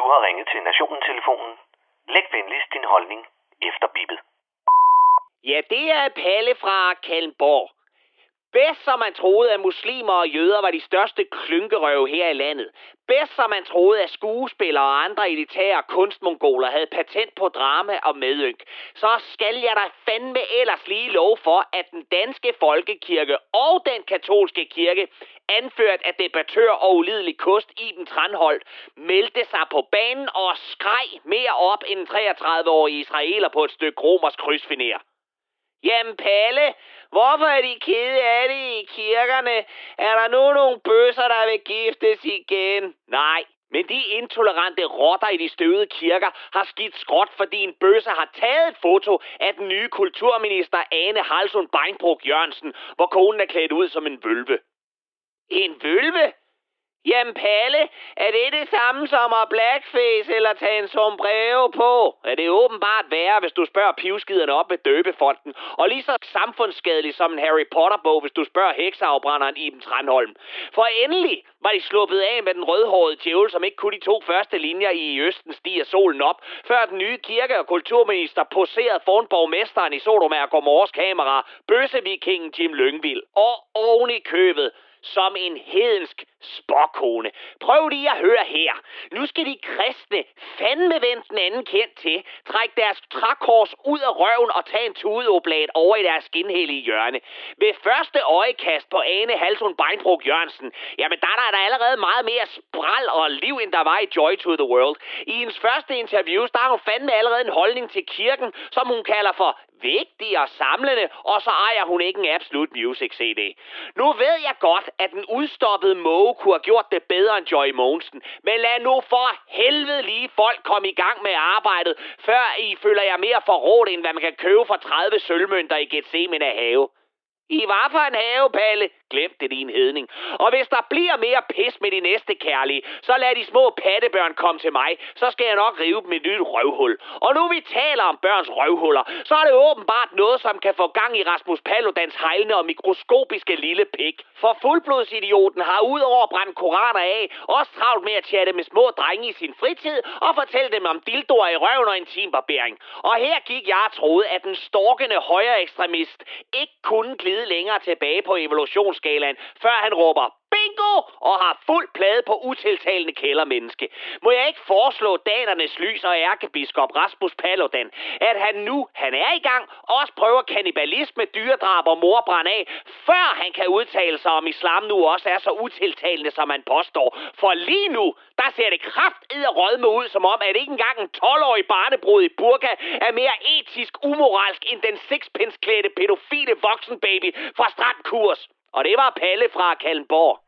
Du har ringet til Nationen-telefonen. Læg venligst din holdning efter bippet. Ja, det er Palle fra Kalmborg. Bedst som man troede, at muslimer og jøder var de største klynkerøve her i landet. Bedst som man troede, at skuespillere og andre elitære kunstmongoler havde patent på drama og medynk. Så skal jeg da fandme ellers lige lov for, at den danske folkekirke og den katolske kirke, anført af debattør og ulidelig kost Iben Tranholdt, meldte sig på banen og skreg mere op end en 33-årig israeler på et stykke romersk krydsfiner. Jamen Palle, hvorfor er de kede af det i kirkerne? Er der nu nogle bøsser, der vil giftes igen? Nej, men de intolerante rotter i de støvede kirker har skidt skråt, fordi en bøsse har taget et foto af den nye kulturminister Ane Halsund Beinbrug Jørgensen, hvor konen er klædt ud som en vølve. En vølve? Jamen Palle, er det det samme som at blackface eller tage en sombrero på? Er det åbenbart værre, hvis du spørger pivskiderne op ved døbefonden, og lige så samfundsskadelig som en Harry Potter-bog, hvis du spørger hekseafbrænderen Iben Tranholm. For endelig var de sluppet af med den rødhårede djævel, som ikke kunne de to første linjer i Østen stiger solen op, før den nye kirke- og kulturminister poserede foran borgmesteren i Sodoma og Gomorres kamera, bøssevikingen Jim Lyngvild, og oven i købet som en hedensk spåkone. Prøv lige at høre her. Nu skal de kristne fandme vente den anden kendt til, trække deres trækors ud af røven og tage en tudeoblat over i deres skinhellige hjørne. Ved første øjekast på Ane Halsund Beinbrug Jørgensen, jamen der er der allerede meget mere spral og liv, end der var i Joy to the World. I hendes første interviews, der har hun fandme allerede en holdning til kirken, som hun kalder for vigtig og samlende, og så ejer hun ikke en Absolute Music CD. Nu ved jeg godt, at den udstoppede Moe kunne have gjort det bedre end Joy Monsen, men lad nu for helvede lige folk komme i gang med arbejdet, før I føler jer mere forrådt, end hvad man kan købe for 30 sølvmønter i Gethsemane have. I var for en have, Palle. Glem det, din hedning. Og hvis der bliver mere pis med de næste kærlige, så lad de små pattebørn komme til mig. Så skal jeg nok rive dem et nyt røvhul. Og nu vi taler om børns røvhuller, så er det åbenbart noget, som kan få gang i Rasmus Paludans hejlende og mikroskopiske lille pik. For fuldblodsidioten har udover at brænde koraner af, også travlt med at chatte med små drenge i sin fritid og fortælle dem om dildoer i røven og intimbarbering. Og her gik jeg og troede, at den storkende højre ekstremist ikke kunne glide længere tilbage på evolutionsskalaen, før han råber bingo og har fuld plade på utiltalende kældermenneske. Må jeg ikke foreslå danernes lys og ærkebiskop Rasmus Paludan, at han nu, han er i gang, også prøver kannibalisme, dyredrab og morbrand af, før han kan udtale sig om islam nu også er så utiltalende, som han påstår. For lige nu, der ser det kraft og rødme ud, som om, at ikke engang en 12-årig barnebrud i burka er mere etisk umoralsk end den sixpence-klædte pædofile voksenbaby fra Strandkurs. Og det var Palle fra Kalmborg.